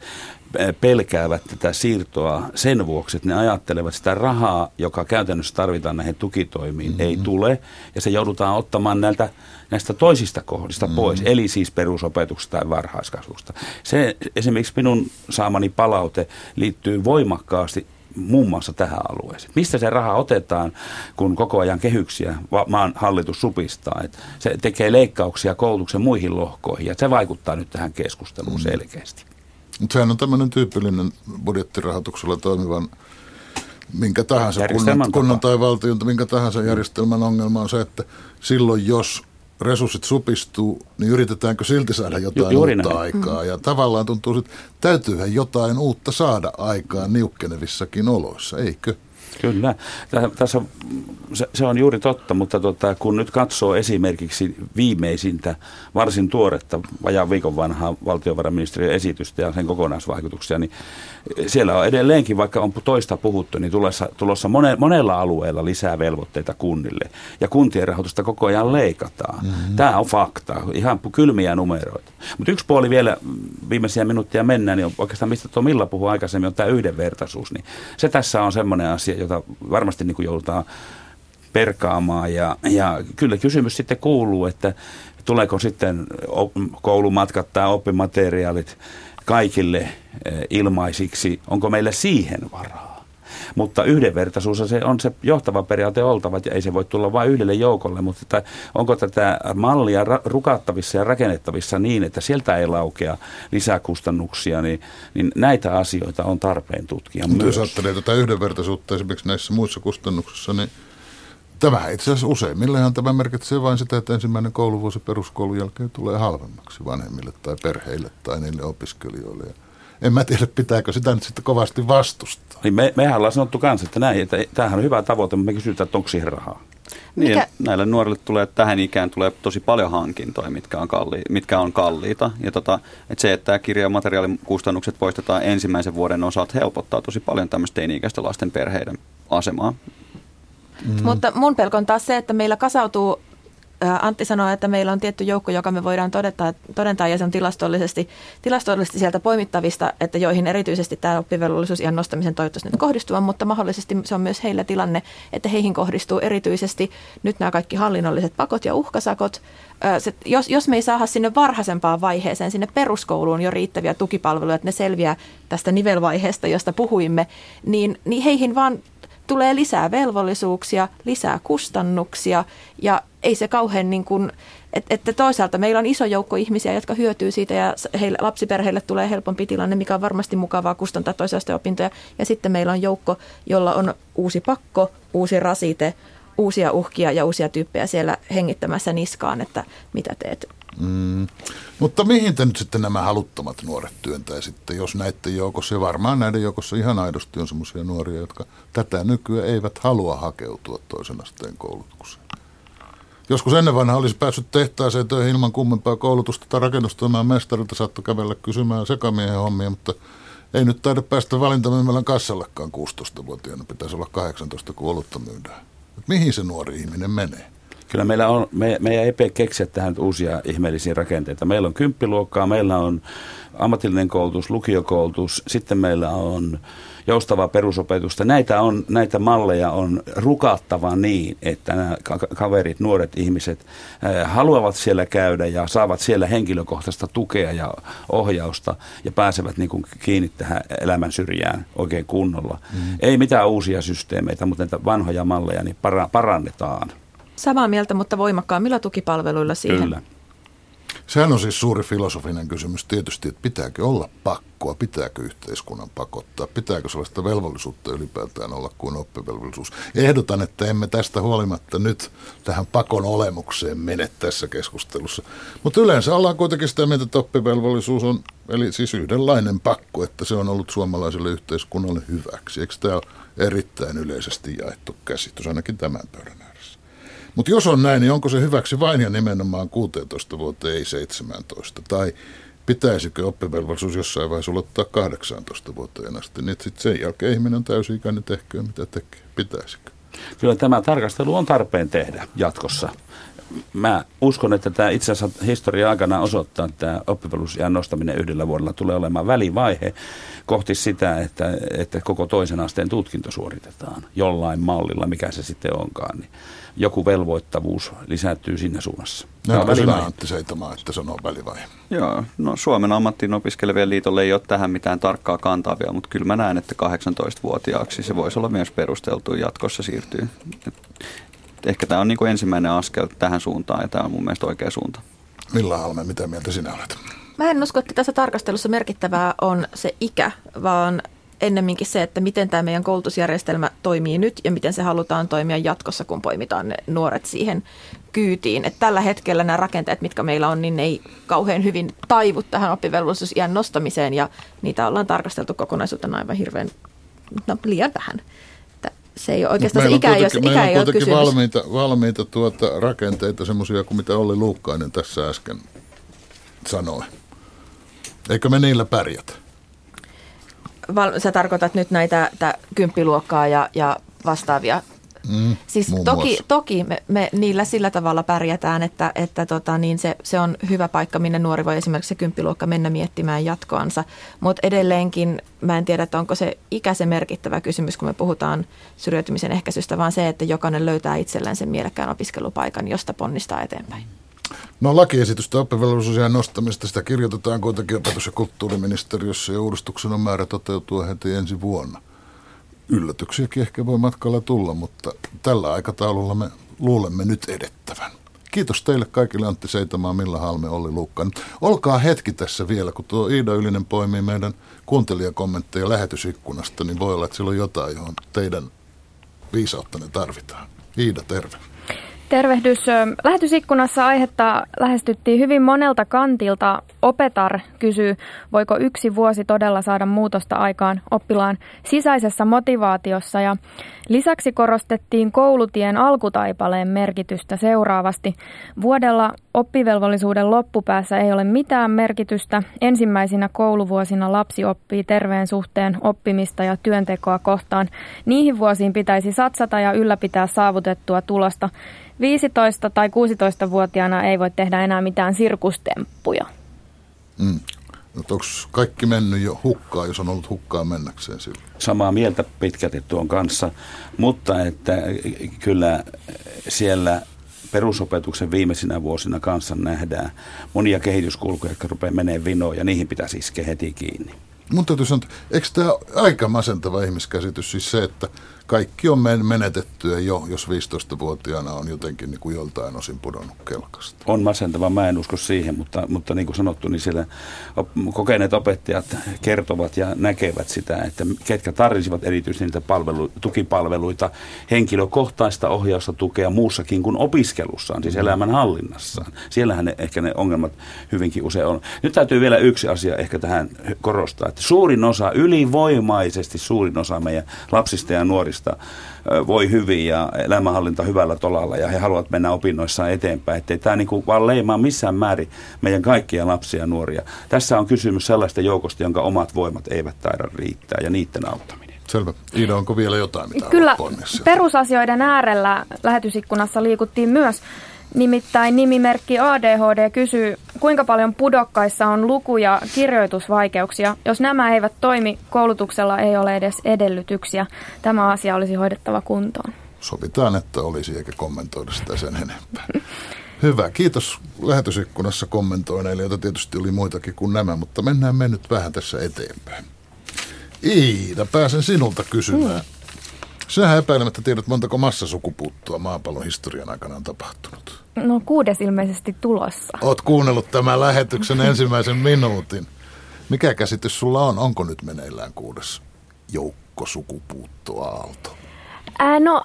pelkäävät tätä siirtoa sen vuoksi, että ne ajattelevat sitä rahaa, joka käytännössä tarvitaan näihin tukitoimiin, mm-hmm. ei tule. Ja se joudutaan ottamaan näiltä, näistä toisista kohdista mm-hmm. pois, eli siis perusopetuksesta tai varhaiskasvusta. Se esimerkiksi minun saamani palaute liittyy voimakkaasti muun muassa tähän alueeseen. Mistä se raha otetaan, kun koko ajan kehyksiä va- maan hallitus supistaa? Et se tekee leikkauksia koulutuksen muihin lohkoihin ja se vaikuttaa nyt tähän keskusteluun selkeästi. Mutta sehän on tämmöinen tyypillinen budjettirahoituksella toimivan minkä tahansa kunnan, kunnan tai valtion, minkä tahansa järjestelmän ongelma on se, että silloin jos resurssit supistuu, niin yritetäänkö silti saada jotain Ju- uutta näin. aikaa. Ja tavallaan tuntuu, että täytyyhän jotain uutta saada aikaan niukkenevissakin oloissa, eikö? Kyllä. Tä- Tässä se, se on juuri totta, mutta tota, kun nyt katsoo esimerkiksi viimeisintä, varsin tuoretta, vajaan viikon vanhaa valtiovarainministeriön esitystä ja sen kokonaisvaikutuksia, niin siellä on edelleenkin, vaikka on toista puhuttu, niin tulossa, tulossa mone, monella alueella lisää velvoitteita kunnille. Ja kuntien rahoitusta koko ajan leikataan. Mm-hmm. Tämä on fakta, ihan kylmiä numeroita. Mutta yksi puoli vielä, mm, viimeisiä minuuttia mennään, niin oikeastaan mistä tuo Milla puhui aikaisemmin, on tämä yhdenvertaisuus. Niin se tässä on semmoinen asia, jota varmasti niin kuin joudutaan perkaamaan. Ja, ja kyllä kysymys sitten kuuluu, että tuleeko sitten koulumatkat tai oppimateriaalit kaikille eh, ilmaisiksi, onko meillä siihen varaa? Mutta yhdenvertaisuus se on se johtava periaate oltava, ja ei se voi tulla vain yhdelle joukolle, mutta että onko tätä mallia ra- rukattavissa ja rakennettavissa niin, että sieltä ei laukea lisäkustannuksia, niin, niin näitä asioita on tarpeen tutkia Mutta myös. jos ajattelee tätä yhdenvertaisuutta esimerkiksi näissä muissa kustannuksissa, niin tämä itse asiassa useimmillehan tämä merkitsee vain sitä, että ensimmäinen kouluvuosi peruskoulun jälkeen tulee halvemmaksi vanhemmille tai perheille tai niille opiskelijoille. Ja en mä tiedä, pitääkö sitä nyt sitten kovasti vastustaa. Niin me, mehän ollaan sanottu kanssa, että, näin, että tämähän on hyvä tavoite, mutta me kysytään, että onko siihen rahaa. Niin, Mikä- näille nuorille tulee tähän ikään tulee tosi paljon hankintoja, mitkä on, kalli, mitkä on kalliita. Ja tota, että se, että tämä kirja- ja materiaalikustannukset poistetaan ensimmäisen vuoden osalta, helpottaa tosi paljon tämmöistä teini-ikäisten lasten perheiden asemaa. Mm. Mutta mun pelko on taas se, että meillä kasautuu, ää, Antti sanoi, että meillä on tietty joukko, joka me voidaan todeta, todentaa ja se on tilastollisesti, tilastollisesti sieltä poimittavista, että joihin erityisesti tämä oppivelvollisuus ihan nostamisen toivottavasti nyt kohdistuvan, mutta mahdollisesti se on myös heillä tilanne, että heihin kohdistuu erityisesti nyt nämä kaikki hallinnolliset pakot ja uhkasakot. Ää, Se, jos, jos me ei saada sinne varhaisempaan vaiheeseen, sinne peruskouluun jo riittäviä tukipalveluja, että ne selviää tästä nivelvaiheesta, josta puhuimme, niin, niin heihin vaan tulee lisää velvollisuuksia, lisää kustannuksia ja ei se kauhean niin kuin, että toisaalta meillä on iso joukko ihmisiä, jotka hyötyy siitä ja heille, lapsiperheille tulee helpompi tilanne, mikä on varmasti mukavaa kustantaa toisaalta opintoja. Ja sitten meillä on joukko, jolla on uusi pakko, uusi rasite, uusia uhkia ja uusia tyyppejä siellä hengittämässä niskaan, että mitä teet. Mm. Mutta mihin te nyt sitten nämä haluttomat nuoret työntäisitte, jos näiden joukossa, ja varmaan näiden joukossa ihan aidosti on sellaisia nuoria, jotka tätä nykyään eivät halua hakeutua toisen asteen koulutukseen? Joskus ennen vanha olisi päässyt tehtaaseen töihin ilman kummempaa koulutusta tai rakennustoimaan mestarilta saattoi kävellä kysymään sekamiehen hommia, mutta ei nyt taida päästä valintamyymälän kassallekaan 16-vuotiaana. Pitäisi olla 18, kun olutta myydään. Mihin se nuori ihminen menee? Kyllä meillä on, me, meidän ei keksiä tähän uusia ihmeellisiä rakenteita. Meillä on kymppiluokkaa, meillä on ammatillinen koulutus, lukiokoulutus, sitten meillä on joustavaa perusopetusta. Näitä, on, näitä malleja on rukattava niin, että nämä kaverit, nuoret ihmiset haluavat siellä käydä ja saavat siellä henkilökohtaista tukea ja ohjausta ja pääsevät niin kuin kiinni tähän elämän syrjään oikein kunnolla. Mm. Ei mitään uusia systeemeitä, mutta näitä vanhoja malleja niin parannetaan. Samaa mieltä, mutta voimakkaammilla tukipalveluilla siihen. Kyllä. Sehän on siis suuri filosofinen kysymys tietysti, että pitääkö olla pakkoa, pitääkö yhteiskunnan pakottaa, pitääkö sellaista velvollisuutta ylipäätään olla kuin oppivelvollisuus. Ehdotan, että emme tästä huolimatta nyt tähän pakon olemukseen mene tässä keskustelussa. Mutta yleensä ollaan kuitenkin sitä mieltä, että oppivelvollisuus on eli siis yhdenlainen pakko, että se on ollut suomalaiselle yhteiskunnalle hyväksi. Eikö tämä ole erittäin yleisesti jaettu käsitys, ainakin tämän pöydän mutta jos on näin, niin onko se hyväksi vain ja nimenomaan 16 vuoteen, ei 17? Tai pitäisikö oppivelvollisuus jossain vaiheessa ulottaa 18 vuoteen asti, niin sitten sen jälkeen ihminen on täysi-ikäinen, tehköön mitä tekee. Pitäisikö? Kyllä tämä tarkastelu on tarpeen tehdä jatkossa. Mä uskon, että tämä itse asiassa historia aikana osoittaa, että tämä oppivelvollisuusjään nostaminen yhdellä vuodella tulee olemaan välivaihe kohti sitä, että, että koko toisen asteen tutkinto suoritetaan jollain mallilla, mikä se sitten onkaan. Niin joku velvoittavuus lisääntyy siinä suunnassa. No, onko sinä Antti Seitamaa, että sanoo välivaihe? Joo, no Suomen ammattiin opiskelevien liitolle ei ole tähän mitään tarkkaa kantaa vielä, mutta kyllä mä näen, että 18-vuotiaaksi se voisi olla myös perusteltu jatkossa siirtyy. Ehkä tämä on niin kuin ensimmäinen askel tähän suuntaan ja tämä on mun mielestä oikea suunta. Milla Halme, mitä mieltä sinä olet? Mä en usko, että tässä tarkastelussa merkittävää on se ikä, vaan ennemminkin se, että miten tämä meidän koulutusjärjestelmä toimii nyt ja miten se halutaan toimia jatkossa, kun poimitaan ne nuoret siihen kyytiin. Että tällä hetkellä nämä rakenteet, mitkä meillä on, niin ne ei kauhean hyvin taivu tähän oppivelvollisuusiän nostamiseen ja niitä ollaan tarkasteltu kokonaisuutena aivan hirveän, no liian vähän. Että se ei ole oikeastaan se ikä, jos ikä ei ole kysymys. valmiita, valmiita tuota rakenteita, semmoisia kuin mitä Olli Luukkainen tässä äsken sanoi. Eikö me niillä pärjätä? Val, sä tarkoitat nyt näitä kymppiluokkaa ja, ja vastaavia Mm, siis toki, toki me, me niillä sillä tavalla pärjätään, että, että tota, niin se, se on hyvä paikka, minne nuori voi esimerkiksi se kymppiluokka mennä miettimään jatkoansa. Mutta edelleenkin mä en tiedä, että onko se ikä se merkittävä kysymys, kun me puhutaan syrjäytymisen ehkäisystä, vaan se, että jokainen löytää itselleen sen mielekkään opiskelupaikan, josta ponnistaa eteenpäin. No lakiesitystä oppivelvollisuusjään nostamista, sitä kirjoitetaan kuitenkin opetus- ja kulttuuriministeriössä ja uudistuksen on määrä toteutua heti ensi vuonna. Yllätyksiäkin ehkä voi matkalla tulla, mutta tällä aikataululla me luulemme nyt edettävän. Kiitos teille kaikille Antti Seitamaa, Milla Halme, Olli Luukkaan. Olkaa hetki tässä vielä, kun tuo Iida Ylinen poimii meidän kuuntelijakommentteja lähetysikkunasta, niin voi olla, että sillä on jotain, johon teidän viisauttanne tarvitaan. Iida, terve. Tervehdys. Lähetysikkunassa aihetta lähestyttiin hyvin monelta kantilta. Opetar kysyy, voiko yksi vuosi todella saada muutosta aikaan oppilaan sisäisessä motivaatiossa. Ja lisäksi korostettiin koulutien alkutaipaleen merkitystä seuraavasti. Vuodella oppivelvollisuuden loppupäässä ei ole mitään merkitystä. Ensimmäisinä kouluvuosina lapsi oppii terveen suhteen oppimista ja työntekoa kohtaan. Niihin vuosiin pitäisi satsata ja ylläpitää saavutettua tulosta. 15- tai 16-vuotiaana ei voi tehdä enää mitään sirkustemppuja. Mm. No, onko kaikki mennyt jo hukkaan, jos on ollut hukkaan mennäkseen sillä? Samaa mieltä pitkälti tuon kanssa, mutta että kyllä siellä perusopetuksen viimeisinä vuosina kanssa nähdään monia kehityskulkuja, jotka rupeaa menemään vinoon ja niihin pitäisi iskeä heti kiinni. Mun täytyy sanoa, eikö tämä aika masentava ihmiskäsitys siis se, että kaikki on menetettyä jo, jos 15-vuotiaana on jotenkin niin kuin joltain osin pudonnut kelkasta. On masentava, mä en usko siihen, mutta, mutta niin kuin sanottu, niin siellä kokeneet opettajat kertovat ja näkevät sitä, että ketkä tarvisivat erityisesti niitä palvelu, tukipalveluita, henkilökohtaista ohjausta tukea muussakin kuin opiskelussaan, siis elämän hallinnassaan. Siellähän ne, ehkä ne ongelmat hyvinkin usein on. Nyt täytyy vielä yksi asia ehkä tähän korostaa, että suurin osa, ylivoimaisesti suurin osa meidän lapsista ja nuorista voi hyvin ja elämänhallinta hyvällä tolalla ja he haluavat mennä opinnoissaan eteenpäin. Että tämä niinku vaan leimaa missään määrin meidän kaikkia lapsia ja nuoria. Tässä on kysymys sellaista joukosta, jonka omat voimat eivät taida riittää ja niiden auttaminen. Selvä. Iida, onko vielä jotain, mitä Kyllä, perusasioiden äärellä lähetysikkunassa liikuttiin myös. Nimittäin nimimerkki ADHD kysyy, kuinka paljon pudokkaissa on luku- ja kirjoitusvaikeuksia. Jos nämä eivät toimi, koulutuksella ei ole edes edellytyksiä. Tämä asia olisi hoidettava kuntoon. Sovitaan, että olisi eikä kommentoida sitä sen enempää. (laughs) Hyvä, kiitos lähetysikkunassa kommentoineille, joita tietysti oli muitakin kuin nämä, mutta mennään me nyt vähän tässä eteenpäin. Iida, pääsen sinulta kysymään. Mm. Sähän epäilemättä tiedät, montako massasukupuuttoa maapallon historian aikana on tapahtunut. No kuudes ilmeisesti tulossa. Oot kuunnellut tämän lähetyksen ensimmäisen (laughs) minuutin. Mikä käsitys sulla on? Onko nyt meneillään kuudes joukkosukupuuttoaalto? Ää, no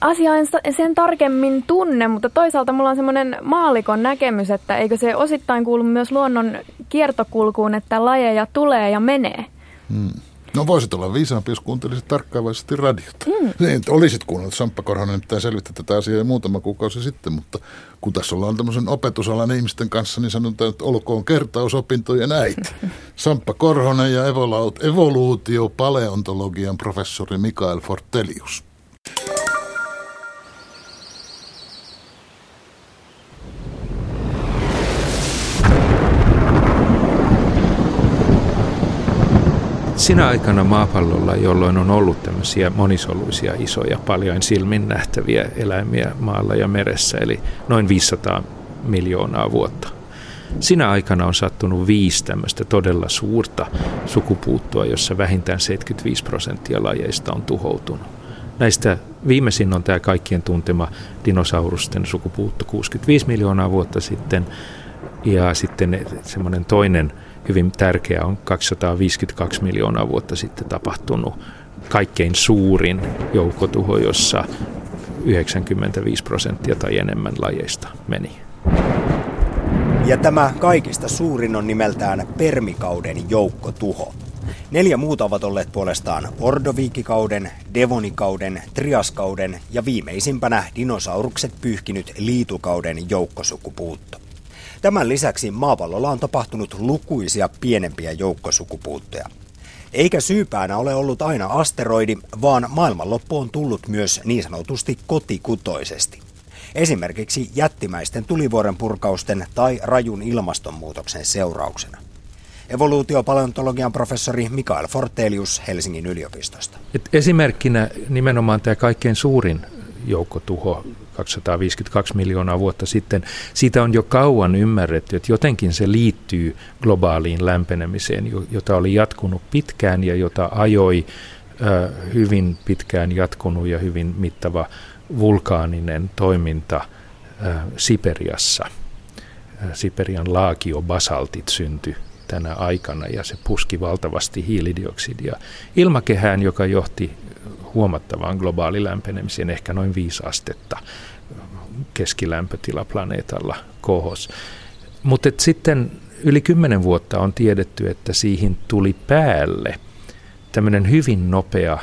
asia en sen tarkemmin tunne, mutta toisaalta mulla on semmoinen maalikon näkemys, että eikö se osittain kuulu myös luonnon kiertokulkuun, että lajeja tulee ja menee. Hmm. No voisit olla viisaampi, jos kuuntelisit tarkkaavaisesti radiota. Mm. Niin, olisit kuunnellut Samppa Korhonen, pitää selvittää tätä asiaa jo muutama kuukausi sitten, mutta kun tässä ollaan tämmöisen opetusalan ihmisten kanssa, niin sanotaan, että olkoon kertausopintojen äiti. (laughs) Samppa Korhonen ja evoluutio-paleontologian professori Mikael Fortelius. Sinä aikana maapallolla, jolloin on ollut tämmöisiä monisoluisia isoja, paljon silmin nähtäviä eläimiä maalla ja meressä, eli noin 500 miljoonaa vuotta. Sinä aikana on sattunut viisi tämmöistä todella suurta sukupuuttoa, jossa vähintään 75 prosenttia lajeista on tuhoutunut. Näistä viimeisin on tämä kaikkien tuntema dinosaurusten sukupuutto 65 miljoonaa vuotta sitten, ja sitten semmoinen toinen hyvin tärkeä on 252 miljoonaa vuotta sitten tapahtunut kaikkein suurin joukkotuho, jossa 95 prosenttia tai enemmän lajeista meni. Ja tämä kaikista suurin on nimeltään Permikauden joukkotuho. Neljä muuta ovat olleet puolestaan Ordoviikikauden, Devonikauden, Triaskauden ja viimeisimpänä dinosaurukset pyyhkinyt liitukauden joukkosukupuutto. Tämän lisäksi maapallolla on tapahtunut lukuisia pienempiä joukkosukupuuttoja. Eikä syypäänä ole ollut aina asteroidi, vaan maailmanloppu on tullut myös niin sanotusti kotikutoisesti. Esimerkiksi jättimäisten tulivuoren purkausten tai rajun ilmastonmuutoksen seurauksena. Evoluutiopaleontologian professori Mikael Fortelius Helsingin yliopistosta. Et esimerkkinä nimenomaan tämä kaikkein suurin joukkotuho 252 miljoonaa vuotta sitten, siitä on jo kauan ymmärretty, että jotenkin se liittyy globaaliin lämpenemiseen, jota oli jatkunut pitkään ja jota ajoi hyvin pitkään jatkunut ja hyvin mittava vulkaaninen toiminta Siperiassa. Siperian laakiobasaltit syntyi tänä aikana ja se puski valtavasti hiilidioksidia ilmakehään, joka johti huomattavaan globaali lämpenemiseen, ehkä noin 5 astetta keskilämpötila planeetalla kohos. Mutta sitten yli kymmenen vuotta on tiedetty, että siihen tuli päälle tämmöinen hyvin nopea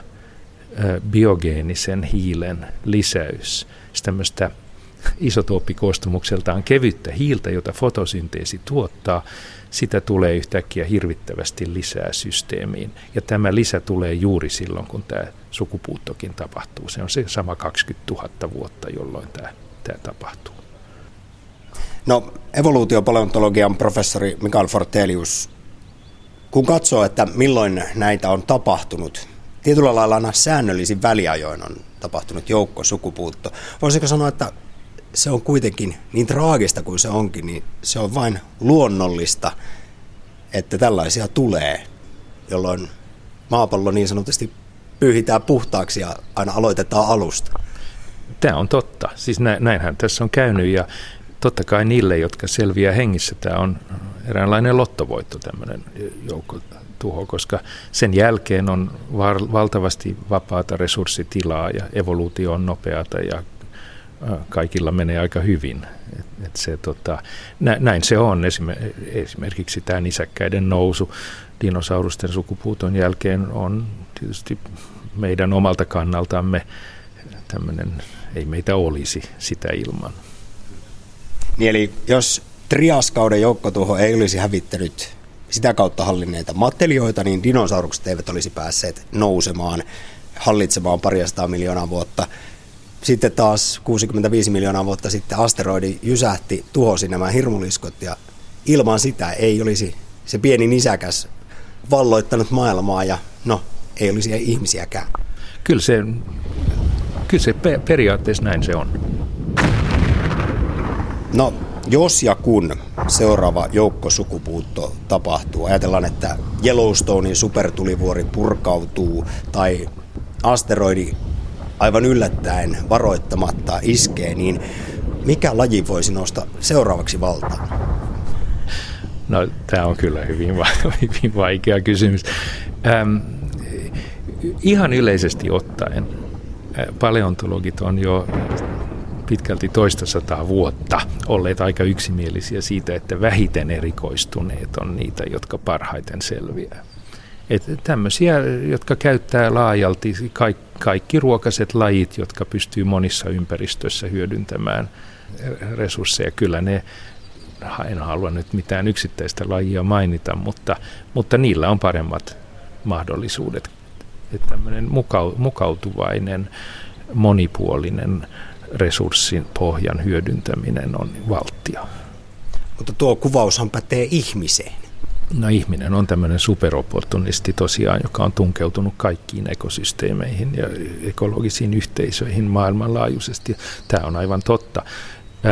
biogeenisen hiilen lisäys, tämmöistä isotooppikoostumukseltaan kevyttä hiiltä, jota fotosynteesi tuottaa, sitä tulee yhtäkkiä hirvittävästi lisää systeemiin. Ja tämä lisä tulee juuri silloin, kun tämä sukupuuttokin tapahtuu. Se on se sama 20 000 vuotta, jolloin tämä, tämä tapahtuu. No, evoluutiopaleontologian professori Mikael Fortelius, kun katsoo, että milloin näitä on tapahtunut, tietyllä lailla aina säännöllisin väliajoin on tapahtunut joukko sukupuutto. Voisiko sanoa, että se on kuitenkin niin traagista kuin se onkin, niin se on vain luonnollista, että tällaisia tulee, jolloin maapallo niin sanotusti pyyhitään puhtaaksi ja aina aloitetaan alusta. Tämä on totta. Siis näinhän tässä on käynyt ja totta kai niille, jotka selviää hengissä, tämä on eräänlainen lottovoitto tämmöinen joukkotuho, koska sen jälkeen on valtavasti vapaata resurssitilaa ja evoluutio on nopeata ja kaikilla menee aika hyvin. Et, et se, tota, näin se on. Esimerkiksi tämä nisäkkäiden nousu dinosaurusten sukupuuton jälkeen on tietysti meidän omalta kannaltamme tämmöinen, ei meitä olisi sitä ilman. Niin eli jos triaskauden joukkotuho ei olisi hävittänyt sitä kautta hallinneita mattelioita, niin dinosaurukset eivät olisi päässeet nousemaan, hallitsemaan paristaa miljoonaa vuotta. Sitten taas 65 miljoonaa vuotta sitten asteroidi jysähti, tuhosi nämä hirmuliskot ja ilman sitä ei olisi se pieni nisäkäs valloittanut maailmaa ja no, ei olisi ihmisiäkään. Kyllä se, kyllä se periaatteessa näin se on. No, jos ja kun seuraava joukkosukupuutto tapahtuu, ajatellaan, että Yellowstonein supertulivuori purkautuu tai asteroidi aivan yllättäen varoittamatta iskee, niin mikä laji voisi nousta seuraavaksi valtaan? No, tämä on kyllä hyvin, (laughs) hyvin vaikea kysymys. Ähm, ihan yleisesti ottaen paleontologit on jo pitkälti toista sataa vuotta olleet aika yksimielisiä siitä, että vähiten erikoistuneet on niitä, jotka parhaiten selviää. Että tämmöisiä, jotka käyttää laajalti kaikki, kaikki ruokaset lajit, jotka pystyy monissa ympäristöissä hyödyntämään resursseja. Kyllä ne, en halua nyt mitään yksittäistä lajia mainita, mutta, mutta niillä on paremmat mahdollisuudet. Että tämmöinen mukautuvainen, monipuolinen resurssin pohjan hyödyntäminen on valttia. Mutta tuo kuvaushan pätee ihmiseen. No ihminen on tämmöinen superopportunisti tosiaan, joka on tunkeutunut kaikkiin ekosysteemeihin ja ekologisiin yhteisöihin maailmanlaajuisesti. Tämä on aivan totta.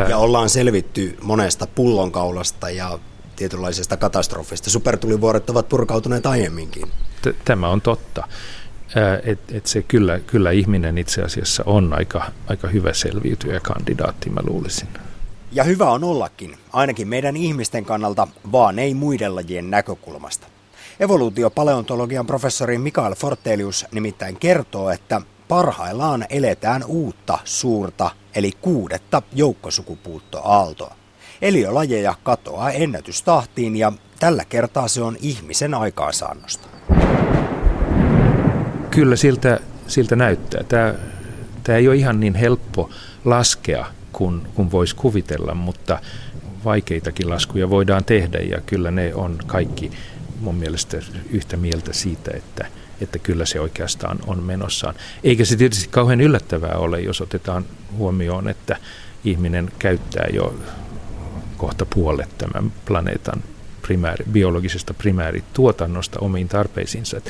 Ja ollaan selvitty monesta pullonkaulasta ja tietynlaisesta katastrofista. Supertulivuoret ovat purkautuneet aiemminkin. Tämä on totta että et se kyllä, kyllä ihminen itse asiassa on aika, aika hyvä selviytyjä kandidaatti, mä luulisin. Ja hyvä on ollakin, ainakin meidän ihmisten kannalta, vaan ei muiden lajien näkökulmasta. Evoluutiopaleontologian professori Mikael Fortelius nimittäin kertoo, että parhaillaan eletään uutta suurta, eli kuudetta joukkosukupuuttoaaltoa. Eliölajeja katoaa ennätystahtiin ja tällä kertaa se on ihmisen aikaansaannosta kyllä siltä, siltä näyttää. Tämä, tämä ei ole ihan niin helppo laskea kuin, kuin voisi kuvitella, mutta vaikeitakin laskuja voidaan tehdä ja kyllä ne on kaikki mun mielestä yhtä mieltä siitä, että, että kyllä se oikeastaan on menossaan. Eikä se tietysti kauhean yllättävää ole, jos otetaan huomioon, että ihminen käyttää jo kohta puolet tämän planeetan primääri, biologisesta primäärituotannosta omiin tarpeisiinsa.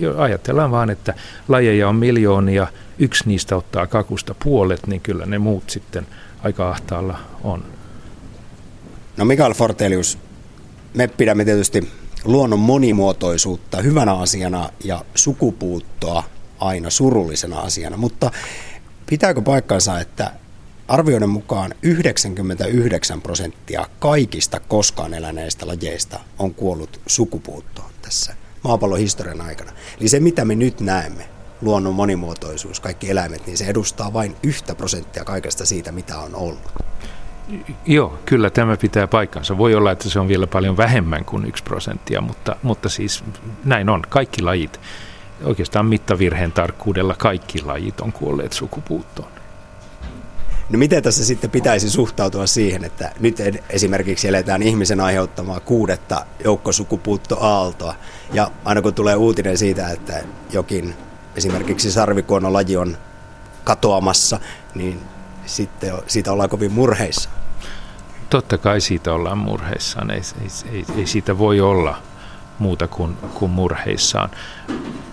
Ja ajatellaan vaan, että lajeja on miljoonia, yksi niistä ottaa kakusta puolet, niin kyllä ne muut sitten aika ahtaalla on. No Mikael Fortelius, me pidämme tietysti luonnon monimuotoisuutta hyvänä asiana ja sukupuuttoa aina surullisena asiana, mutta pitääkö paikkansa, että Arvioiden mukaan 99 prosenttia kaikista koskaan eläneistä lajeista on kuollut sukupuuttoon tässä maapallon historian aikana. Eli se, mitä me nyt näemme, luonnon monimuotoisuus, kaikki eläimet, niin se edustaa vain yhtä prosenttia kaikesta siitä, mitä on ollut. Joo, kyllä tämä pitää paikkansa. Voi olla, että se on vielä paljon vähemmän kuin yksi prosenttia, mutta, mutta siis näin on. Kaikki lajit, oikeastaan mittavirheen tarkkuudella kaikki lajit on kuolleet sukupuuttoon. No miten tässä sitten pitäisi suhtautua siihen, että nyt esimerkiksi eletään ihmisen aiheuttamaa kuudetta joukkosukupuuttoaaltoa ja aina kun tulee uutinen siitä, että jokin esimerkiksi sarvikuonolaji on katoamassa, niin sitten siitä ollaan kovin murheissa. Totta kai siitä ollaan murheissaan, ei, ei, ei, ei siitä voi olla muuta kuin, kuin murheissaan,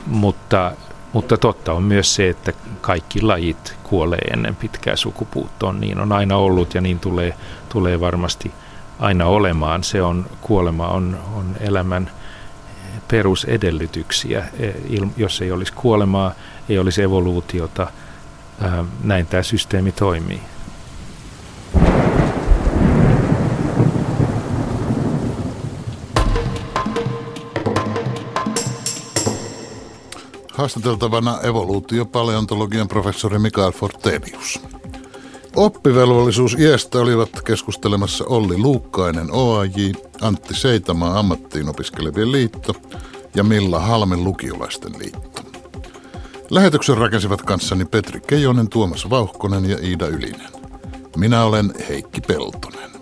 mutta mutta totta on myös se, että kaikki lajit kuolee ennen pitkää sukupuuttoon. Niin on aina ollut ja niin tulee, tulee varmasti aina olemaan. Se on, kuolema on, on elämän perusedellytyksiä. E, jos ei olisi kuolemaa, ei olisi evoluutiota. Näin tämä systeemi toimii. Haastateltavana evoluutiopaleontologian professori Mikael Fortelius. Oppivelvollisuus iästä olivat keskustelemassa Olli Luukkainen OAJ, Antti Seitamaa ammattiin opiskelevien liitto ja Milla Halmen lukiolaisten liitto. Lähetyksen rakensivat kanssani Petri Keijonen, Tuomas Vauhkonen ja Iida Ylinen. Minä olen Heikki Peltonen.